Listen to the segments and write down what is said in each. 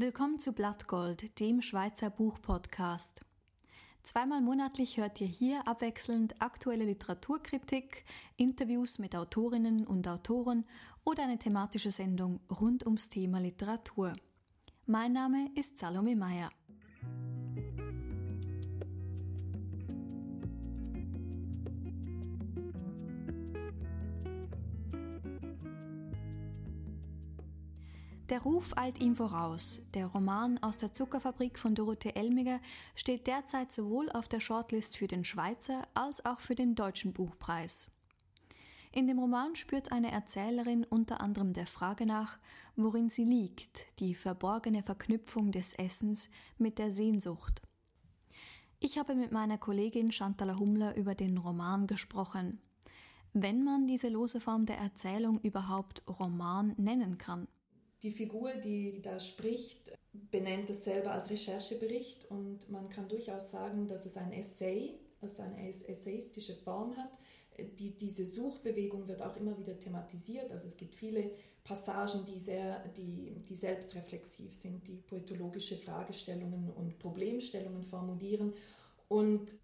Willkommen zu Blattgold, dem Schweizer Buchpodcast. Zweimal monatlich hört ihr hier abwechselnd aktuelle Literaturkritik, Interviews mit Autorinnen und Autoren oder eine thematische Sendung rund ums Thema Literatur. Mein Name ist Salome Meyer. Der Ruf eilt ihm voraus. Der Roman aus der Zuckerfabrik von Dorothee Elmiger steht derzeit sowohl auf der Shortlist für den Schweizer als auch für den Deutschen Buchpreis. In dem Roman spürt eine Erzählerin unter anderem der Frage nach, worin sie liegt, die verborgene Verknüpfung des Essens mit der Sehnsucht. Ich habe mit meiner Kollegin Chantal Hummler über den Roman gesprochen. Wenn man diese lose Form der Erzählung überhaupt Roman nennen kann. Die Figur, die da spricht, benennt es selber als Recherchebericht und man kann durchaus sagen, dass es ein Essay, also eine essayistische Form hat. Die, diese Suchbewegung wird auch immer wieder thematisiert. Also es gibt viele Passagen, die sehr, die, die selbstreflexiv sind, die poetologische Fragestellungen und Problemstellungen formulieren. Und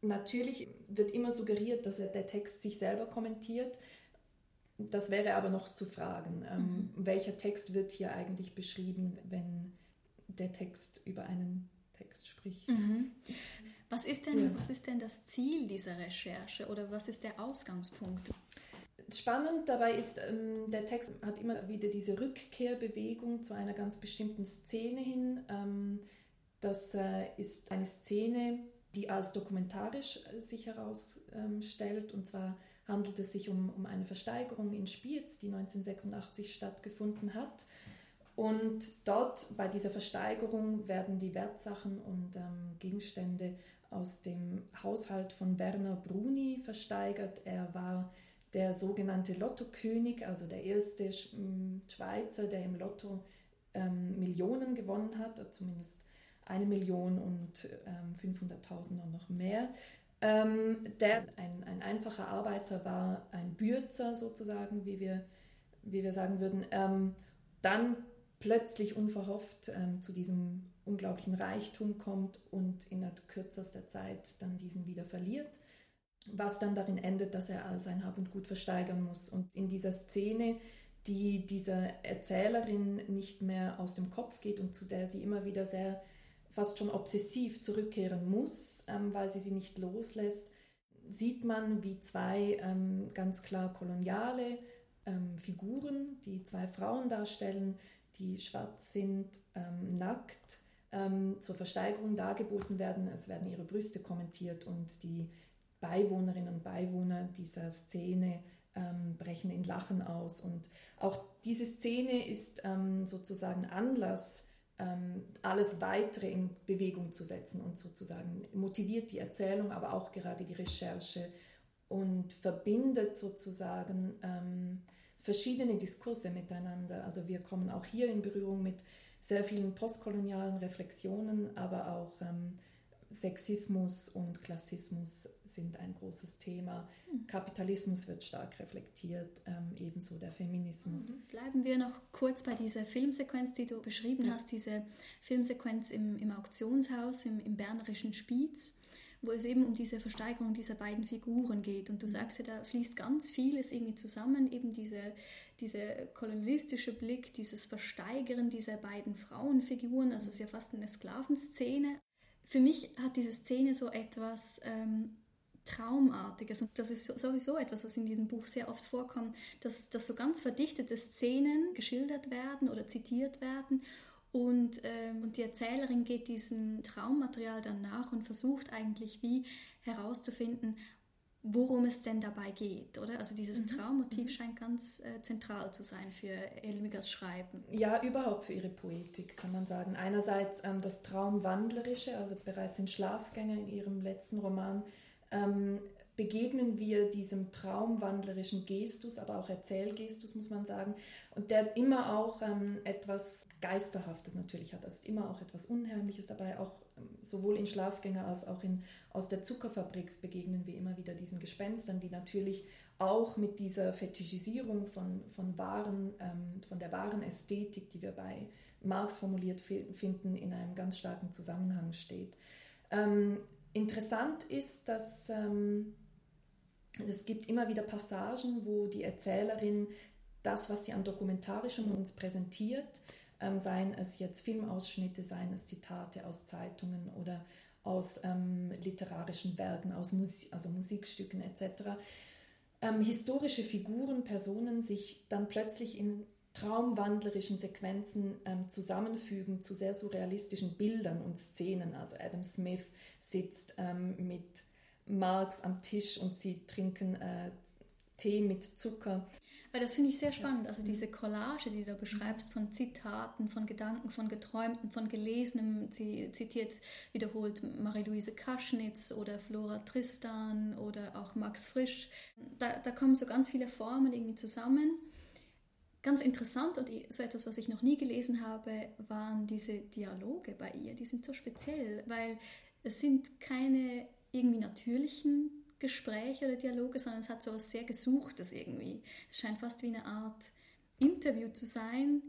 natürlich wird immer suggeriert, dass der Text sich selber kommentiert. Das wäre aber noch zu fragen. Ähm, mhm. Welcher Text wird hier eigentlich beschrieben, wenn der Text über einen Text spricht? Mhm. Was, ist denn, ja. was ist denn das Ziel dieser Recherche oder was ist der Ausgangspunkt? Spannend dabei ist, ähm, der Text hat immer wieder diese Rückkehrbewegung zu einer ganz bestimmten Szene hin. Ähm, das äh, ist eine Szene, die als dokumentarisch äh, sich herausstellt. Und zwar handelt es sich um, um eine Versteigerung in Spiez, die 1986 stattgefunden hat. Und dort bei dieser Versteigerung werden die Wertsachen und ähm, Gegenstände aus dem Haushalt von Werner Bruni versteigert. Er war der sogenannte Lottokönig, also der erste Schweizer, der im Lotto ähm, Millionen gewonnen hat, zumindest eine Million und ähm, 500.000 und noch mehr. Ähm, der ein, ein, einfacher Arbeiter war, ein Bürzer sozusagen, wie wir, wie wir sagen würden, ähm, dann plötzlich unverhofft ähm, zu diesem unglaublichen Reichtum kommt und in kürzester Zeit dann diesen wieder verliert, was dann darin endet, dass er all sein Hab und Gut versteigern muss. Und in dieser Szene, die dieser Erzählerin nicht mehr aus dem Kopf geht und zu der sie immer wieder sehr fast schon obsessiv zurückkehren muss, ähm, weil sie sie nicht loslässt, sieht man, wie zwei ähm, ganz klar koloniale ähm, Figuren, die zwei Frauen darstellen, die schwarz sind, ähm, nackt, ähm, zur Versteigerung dargeboten werden. Es werden ihre Brüste kommentiert und die Beiwohnerinnen und Beiwohner dieser Szene ähm, brechen in Lachen aus. Und auch diese Szene ist sozusagen Anlass, ähm, alles weitere in Bewegung zu setzen und sozusagen motiviert die Erzählung, aber auch gerade die Recherche und verbindet sozusagen ähm, verschiedene Diskurse miteinander. Also wir kommen auch hier in Berührung mit sehr vielen postkolonialen Reflexionen, aber auch ähm, Sexismus und Klassismus sind ein großes Thema. Mhm. Kapitalismus wird stark reflektiert, ähm, ebenso der Feminismus. Mhm. Bleiben wir noch kurz bei dieser Filmsequenz, die du beschrieben ja. hast, diese Filmsequenz im, im Auktionshaus, im, im bernerischen Spiez wo es eben um diese Versteigerung dieser beiden Figuren geht. Und du mhm. sagst ja, da fließt ganz vieles irgendwie zusammen, eben diese, diese kolonialistische Blick, dieses Versteigern dieser beiden Frauenfiguren, also es ist ja fast eine Sklavenszene für mich hat diese Szene so etwas ähm, Traumartiges. Und das ist sowieso etwas, was in diesem Buch sehr oft vorkommt, dass, dass so ganz verdichtete Szenen geschildert werden oder zitiert werden. Und, ähm, und die Erzählerin geht diesem Traummaterial dann nach und versucht eigentlich wie herauszufinden, worum es denn dabei geht, oder? Also dieses mhm. Traummotiv mhm. scheint ganz äh, zentral zu sein für Elmigers Schreiben. Ja, überhaupt für ihre Poetik kann man sagen. Einerseits ähm, das Traumwandlerische, also bereits in Schlafgänger in ihrem letzten Roman ähm, begegnen wir diesem traumwandlerischen Gestus, aber auch Erzählgestus, muss man sagen. Und der immer auch ähm, etwas Geisterhaftes natürlich hat. Es ist immer auch etwas Unheimliches dabei. Auch sowohl in Schlafgänger als auch in, aus der Zuckerfabrik begegnen wir immer wieder diesen Gespenstern, die natürlich auch mit dieser Fetischisierung von, von Waren, ähm, von der wahren Ästhetik, die wir bei Marx formuliert finden, in einem ganz starken Zusammenhang steht. Ähm, interessant ist, dass ähm, es gibt immer wieder Passagen, wo die Erzählerin das, was sie an Dokumentarischem uns präsentiert, ähm, seien es jetzt Filmausschnitte, seien es Zitate aus Zeitungen oder aus ähm, literarischen Werken, aus Musi also Musikstücken etc., ähm, historische Figuren, Personen sich dann plötzlich in traumwandlerischen Sequenzen ähm, zusammenfügen zu sehr surrealistischen Bildern und Szenen. Also Adam Smith sitzt ähm, mit Marx am Tisch und sie trinken äh, Tee mit Zucker. Weil das finde ich sehr spannend. Also diese Collage, die du da beschreibst von Zitaten, von Gedanken, von Geträumten, von Gelesenem. Sie zitiert wiederholt Marie-Louise Kaschnitz oder Flora Tristan oder auch Max Frisch. Da, da kommen so ganz viele Formen irgendwie zusammen. Ganz interessant und so etwas, was ich noch nie gelesen habe, waren diese Dialoge bei ihr. Die sind so speziell, weil es sind keine irgendwie natürlichen Gespräche oder Dialoge, sondern es hat so etwas sehr Gesuchtes irgendwie. Es scheint fast wie eine Art Interview zu sein,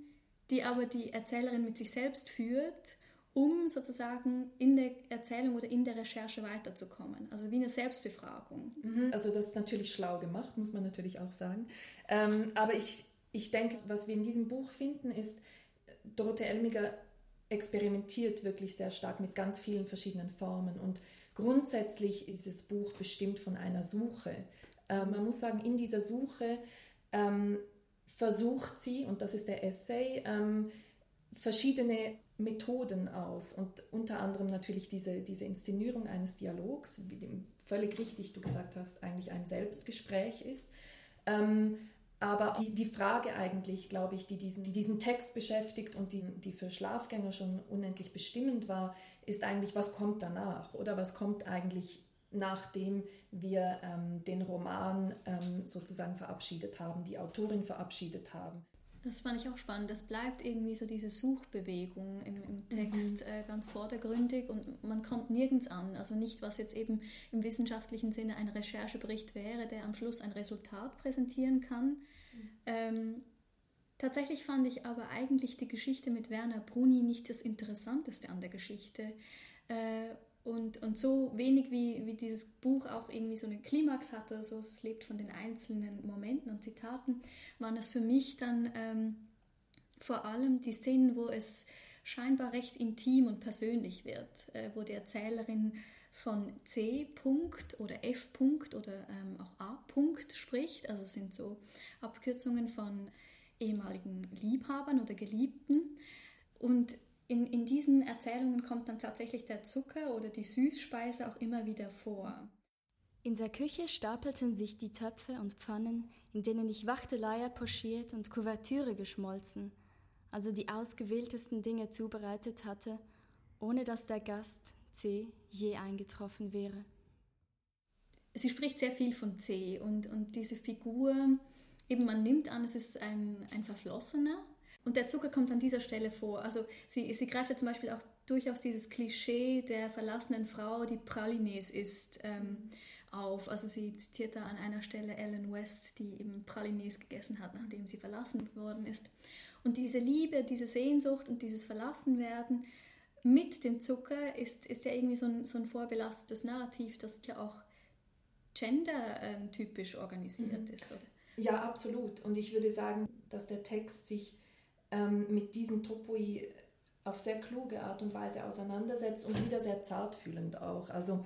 die aber die Erzählerin mit sich selbst führt, um sozusagen in der Erzählung oder in der Recherche weiterzukommen. Also wie eine Selbstbefragung. Mhm. Also das ist natürlich schlau gemacht, muss man natürlich auch sagen. Ähm, aber ich, ich denke, was wir in diesem Buch finden, ist, Dorothee Elmiger experimentiert wirklich sehr stark mit ganz vielen verschiedenen Formen und Grundsätzlich ist das Buch bestimmt von einer Suche. Äh, man muss sagen, in dieser Suche ähm, versucht sie, und das ist der Essay, ähm, verschiedene Methoden aus und unter anderem natürlich diese, diese Inszenierung eines Dialogs, wie dem völlig richtig du gesagt hast, eigentlich ein Selbstgespräch ist. Ähm, aber die, die Frage eigentlich, glaube ich, die diesen, die diesen Text beschäftigt und die, die für Schlafgänger schon unendlich bestimmend war, ist eigentlich, was kommt danach oder was kommt eigentlich nachdem wir ähm, den Roman ähm, sozusagen verabschiedet haben, die Autorin verabschiedet haben. Das fand ich auch spannend. Das bleibt irgendwie so diese Suchbewegung im, im Text mhm. äh, ganz vordergründig und man kommt nirgends an. Also nicht, was jetzt eben im wissenschaftlichen Sinne ein Recherchebericht wäre, der am Schluss ein Resultat präsentieren kann. Mhm. Ähm, Tatsächlich fand ich aber eigentlich die Geschichte mit Werner Bruni nicht das Interessanteste an der Geschichte. Äh, und, und so wenig wie, wie dieses Buch auch irgendwie so einen Klimax hatte, so es lebt von den einzelnen Momenten und Zitaten, waren es für mich dann ähm, vor allem die Szenen, wo es scheinbar recht intim und persönlich wird, äh, wo die Erzählerin von C. -Punkt oder F. -Punkt oder ähm, auch A. -Punkt spricht. Also es sind so Abkürzungen von ehemaligen Liebhabern oder Geliebten. Und in, in diesen Erzählungen kommt dann tatsächlich der Zucker oder die Süßspeise auch immer wieder vor. In der Küche stapelten sich die Töpfe und Pfannen, in denen ich Wachteleier pochiert und Kuvertüre geschmolzen, also die ausgewähltesten Dinge zubereitet hatte, ohne dass der Gast C je eingetroffen wäre. Sie spricht sehr viel von C und, und diese Figur eben man nimmt an, es ist ein, ein Verflossener. Und der Zucker kommt an dieser Stelle vor. Also sie, sie greift ja zum Beispiel auch durchaus dieses Klischee der verlassenen Frau, die Pralines isst, ähm, auf. Also sie zitiert da an einer Stelle Ellen West, die eben Pralines gegessen hat, nachdem sie verlassen worden ist. Und diese Liebe, diese Sehnsucht und dieses Verlassenwerden mit dem Zucker ist, ist ja irgendwie so ein, so ein vorbelastetes Narrativ, das ja auch gender-typisch organisiert mhm. ist, oder? Ja, absolut. Und ich würde sagen, dass der Text sich ähm, mit diesen Topoi auf sehr kluge Art und Weise auseinandersetzt und wieder sehr zartfühlend auch. Also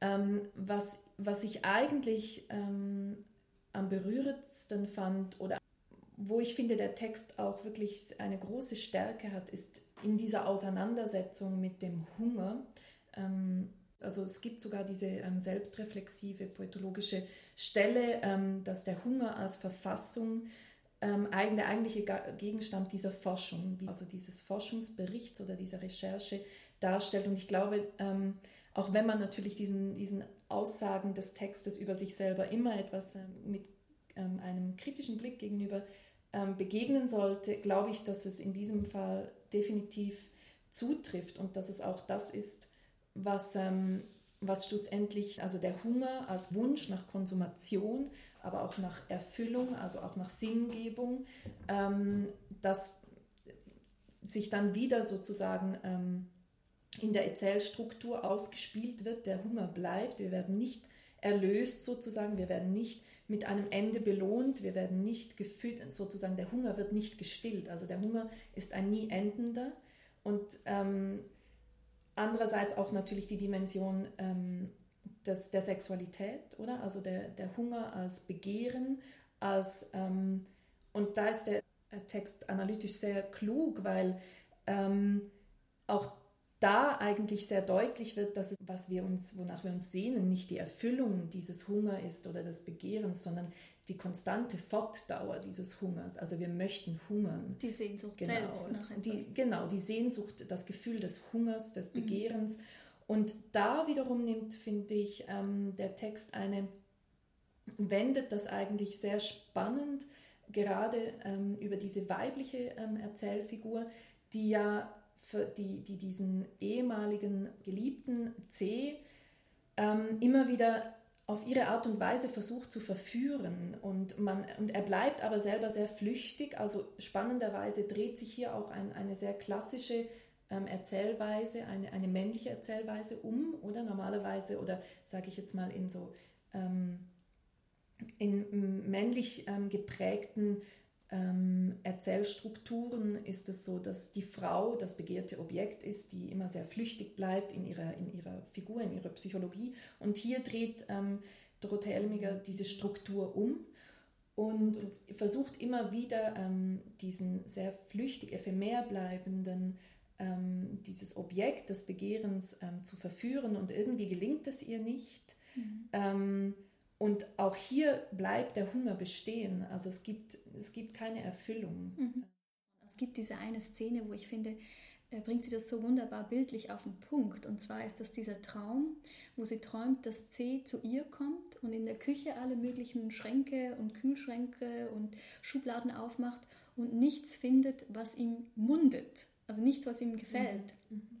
ähm, was, was ich eigentlich ähm, am berührendsten fand oder wo ich finde, der Text auch wirklich eine große Stärke hat, ist in dieser Auseinandersetzung mit dem Hunger. Ähm, also es gibt sogar diese ähm, selbstreflexive poetologische Stelle, ähm, dass der Hunger als Verfassung ähm, der eigentliche Gegenstand dieser Forschung, also dieses Forschungsberichts oder dieser Recherche darstellt. Und ich glaube, ähm, auch wenn man natürlich diesen, diesen Aussagen des Textes über sich selber immer etwas ähm, mit ähm, einem kritischen Blick gegenüber begegnen sollte, glaube ich, dass es in diesem Fall definitiv zutrifft und dass es auch das ist, was, ähm, was schlussendlich, also der Hunger als Wunsch nach Konsumation, aber auch nach Erfüllung, also auch nach Sinngebung, ähm, dass sich dann wieder sozusagen ähm, in der Erzählstruktur ausgespielt wird. Der Hunger bleibt, wir werden nicht erlöst sozusagen, wir werden nicht mit einem Ende belohnt, wir werden nicht gefühlt, sozusagen der Hunger wird nicht gestillt. Also der Hunger ist ein nie endender. Und ähm, andererseits auch natürlich die Dimension ähm, des, der Sexualität, oder? Also der, der Hunger als Begehren, als ähm, und da ist der Text analytisch sehr klug, weil ähm, auch da eigentlich sehr deutlich wird, dass was wir uns, wonach wir uns sehnen, nicht die Erfüllung dieses Hunger ist oder des Begehrens, sondern die konstante Fortdauer dieses Hungers. Also wir möchten hungern. Die Sehnsucht genau. selbst nach etwas. Die, genau, die Sehnsucht, das Gefühl des Hungers, des mhm. Begehrens. Mhm. Und da wiederum nimmt, finde ich, ähm, der Text eine, wendet das eigentlich sehr spannend, gerade ähm, über diese weibliche ähm, Erzählfigur, die ja für die, die diesen ehemaligen Geliebten C ähm, immer wieder auf ihre Art und Weise versucht zu verführen und, man, und er bleibt aber selber sehr flüchtig. Also spannenderweise dreht sich hier auch ein, eine sehr klassische ähm, Erzählweise, eine, eine männliche Erzählweise um, oder normalerweise, oder sage ich jetzt mal in so ähm, in männlich ähm, geprägten ähm, Erzählstrukturen ist es so, dass die Frau das begehrte Objekt ist, die immer sehr flüchtig bleibt in ihrer, in ihrer Figur, in ihrer Psychologie. Und hier dreht ähm, Dorothee Elmiger diese Struktur um und versucht immer wieder ähm, diesen sehr flüchtig, ephemer bleibenden, ähm, dieses Objekt des Begehrens ähm, zu verführen und irgendwie gelingt es ihr nicht. Mhm. Und auch hier bleibt der Hunger bestehen. Also es gibt, es gibt keine Erfüllung. Mhm. Es gibt diese eine Szene, wo ich finde, äh, bringt sie das so wunderbar bildlich auf den Punkt. Und zwar ist das dieser Traum, wo sie träumt, dass C zu ihr kommt und in der Küche alle möglichen Schränke und Kühlschränke und Schubladen aufmacht und nichts findet, was ihm mundet. Also nichts, was ihm gefällt. Mhm. mhm.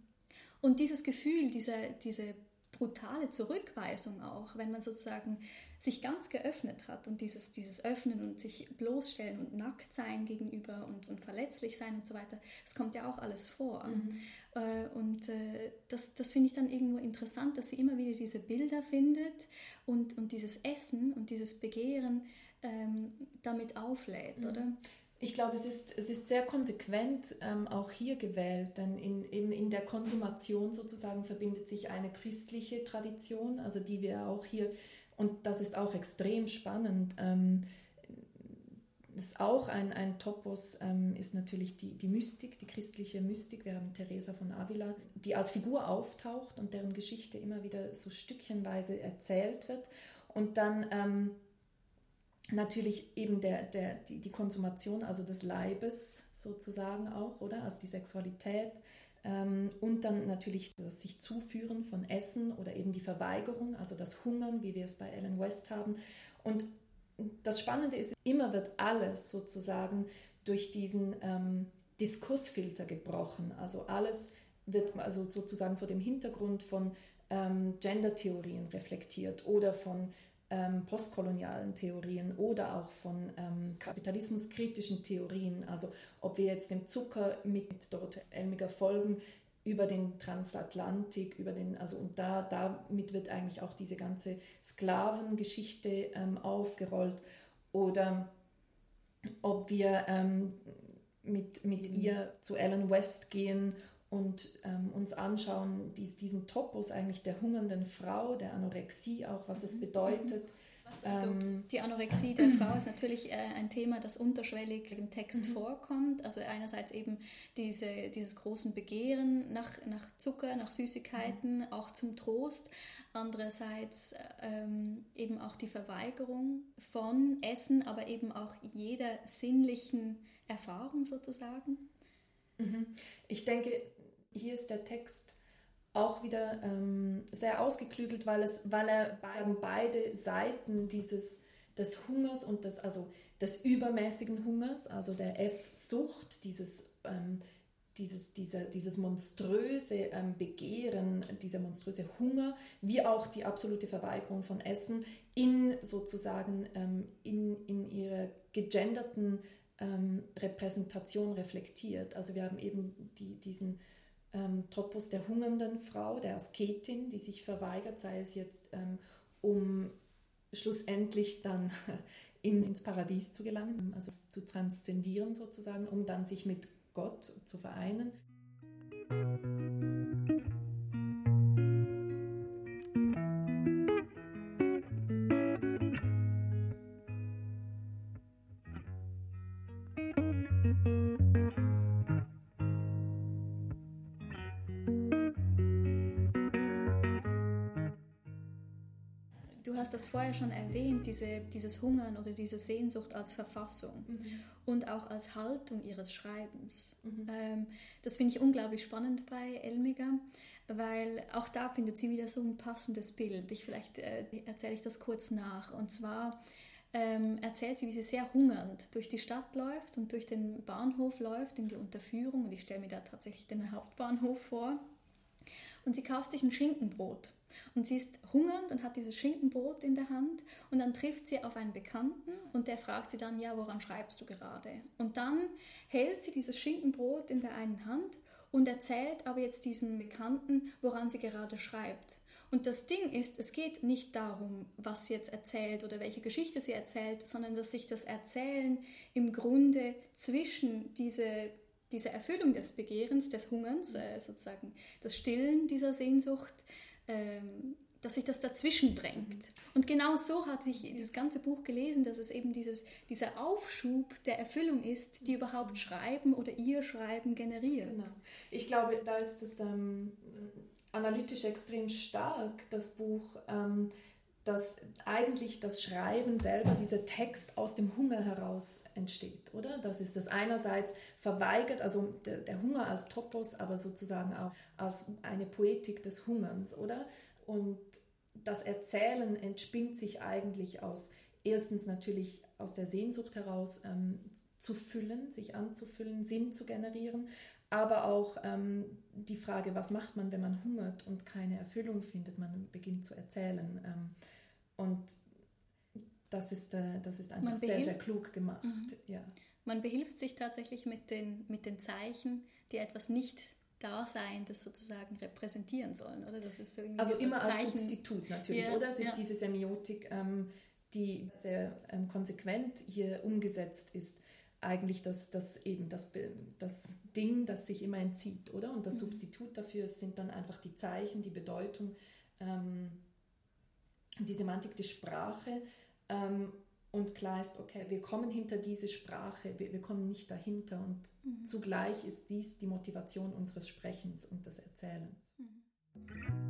Und dieses Gefühl, diese, diese brutale Zurückweisung auch, wenn man sozusagen sich ganz geöffnet hat und dieses, dieses Öffnen und sich bloßstellen und nackt sein gegenüber und, und verletzlich sein und so weiter, das kommt ja auch alles vor. Mhm. Äh, und äh, das, das finde ich dann irgendwo interessant, dass sie immer wieder diese Bilder findet und, und dieses Essen und dieses Begehren ähm, damit auflädt, mhm. oder? Ich glaube, es ist, es ist sehr konsequent ähm, auch hier gewählt, denn in, in, in der Konsumation sozusagen verbindet sich eine christliche Tradition, also die wir auch hier und das ist auch extrem spannend. Ähm, ist auch ein, ein Topos, ähm, ist natürlich die, die Mystik, die christliche Mystik. Wir haben Teresa von Avila, die als Figur auftaucht und deren Geschichte immer wieder so stückchenweise erzählt wird. Und dann ähm, natürlich eben der, der, die, die Konsumation, also des Leibes sozusagen auch, oder? Also die Sexualität und dann natürlich das sich zuführen von Essen oder eben die Verweigerung, also das Hungern, wie wir es bei Ellen West haben. Und das Spannende ist, immer wird alles sozusagen durch diesen ähm, Diskursfilter gebrochen. Also alles wird also sozusagen vor dem Hintergrund von ähm, Gender-Theorien reflektiert oder von ähm, postkolonialen Theorien oder auch von ähm, kapitalismuskritischen Theorien. Also ob wir jetzt dem Zucker mit dort Elmiger folgen über den Transatlantik, über den, also und da, damit wird eigentlich auch diese ganze Sklavengeschichte ähm, aufgerollt oder ob wir ähm, mit, mit ihr zu Ellen West gehen und ähm, uns anschauen, dies, diesen Topos eigentlich der hungernden Frau, der Anorexie auch, was es mhm. bedeutet. Also ähm, die Anorexie der Frau ist natürlich äh, ein Thema, das unterschwellig im Text mhm. vorkommt. Also einerseits eben diese, dieses großen Begehren nach, nach Zucker, nach Süßigkeiten, mhm. auch zum Trost. Andererseits ähm, eben auch die Verweigerung von Essen, aber eben auch jeder sinnlichen Erfahrung sozusagen. Mhm. Ich denke, hier ist der Text auch wieder ähm, sehr ausgeklügelt, weil, es, weil er beide Seiten dieses, des Hungers und des, also des übermäßigen Hungers, also der Esssucht, dieses, ähm, dieses, dieser, dieses monströse ähm, Begehren, dieser monströse Hunger, wie auch die absolute Verweigerung von Essen in sozusagen ähm, in, in ihrer gegenderten ähm, Repräsentation reflektiert. Also wir haben eben die, diesen ähm, Topos der hungernden Frau, der Asketin, die sich verweigert, sei es jetzt ähm, um schlussendlich dann ins Paradies zu gelangen, also zu transzendieren sozusagen, um dann sich mit Gott zu vereinen. Vorher schon erwähnt, diese, dieses Hungern oder diese Sehnsucht als Verfassung mhm. und auch als Haltung ihres Schreibens. Mhm. Ähm, das finde ich unglaublich spannend bei Elmiger, weil auch da findet sie wieder so ein passendes Bild. Ich, vielleicht äh, erzähle ich das kurz nach. Und zwar ähm, erzählt sie, wie sie sehr hungernd durch die Stadt läuft und durch den Bahnhof läuft in die Unterführung. Und ich stelle mir da tatsächlich den Hauptbahnhof vor. Und sie kauft sich ein Schinkenbrot und sie ist hungernd und hat dieses Schinkenbrot in der Hand und dann trifft sie auf einen Bekannten und der fragt sie dann, ja, woran schreibst du gerade? Und dann hält sie dieses Schinkenbrot in der einen Hand und erzählt aber jetzt diesem Bekannten, woran sie gerade schreibt. Und das Ding ist, es geht nicht darum, was sie jetzt erzählt oder welche Geschichte sie erzählt, sondern dass sich das Erzählen im Grunde zwischen diese, diese Erfüllung des Begehrens, des Hungerns, äh, sozusagen das Stillen dieser Sehnsucht, ähm, dass sich das dazwischen drängt. Und genau so hatte ich das ganze Buch gelesen, dass es eben dieses, dieser Aufschub der Erfüllung ist, die überhaupt Schreiben oder ihr Schreiben generiert. Genau. Ich glaube, da ist das ähm, analytisch extrem stark, das Buch. Ähm, dass eigentlich das Schreiben selber, dieser Text aus dem Hunger heraus entsteht, oder? Das ist das einerseits verweigert, also der, der, Hunger als Topos, aber sozusagen auch als eine Poetik des Hungerns, oder? Und das Erzählen entspinnt sich eigentlich aus, erstens natürlich aus der Sehnsucht heraus ähm, zu füllen, sich anzufüllen, Sinn zu generieren, aber auch ähm, die Frage, was macht man, wenn man hungert und keine Erfüllung findet? Man beginnt zu erzählen. Ähm, und das ist, äh, das ist einfach sehr, sehr klug gemacht. Mhm. Ja. Man behilft sich tatsächlich mit den, mit den Zeichen, die etwas nicht Daseinendes sozusagen repräsentieren sollen, oder? Das ist irgendwie also so immer Zeichen. als Substitut natürlich, ja, oder? Es ist ja. diese Semiotik, ähm, die sehr ähm, konsequent hier umgesetzt ist. Eigentlich das, das eben das, das Ding, das sich immer entzieht, oder? Und das mhm. Substitut dafür sind dann einfach die Zeichen, die Bedeutung. Ähm, die Semantik der Sprache ähm, und klar ist, okay, wir kommen hinter diese Sprache, wir, wir kommen nicht dahinter und mhm. zugleich ist dies die Motivation unseres Sprechens und des Erzählens. Mhm.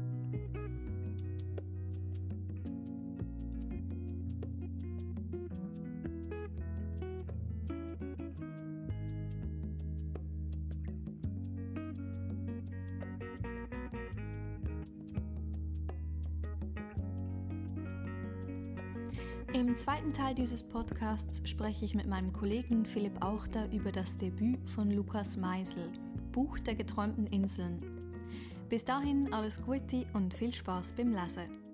Im zweiten Teil dieses Podcasts spreche ich mit meinem Kollegen Philipp Auchter über das Debüt von Lukas Meisel, Buch der geträumten Inseln. Bis dahin alles Gute und viel Spaß beim Lesen.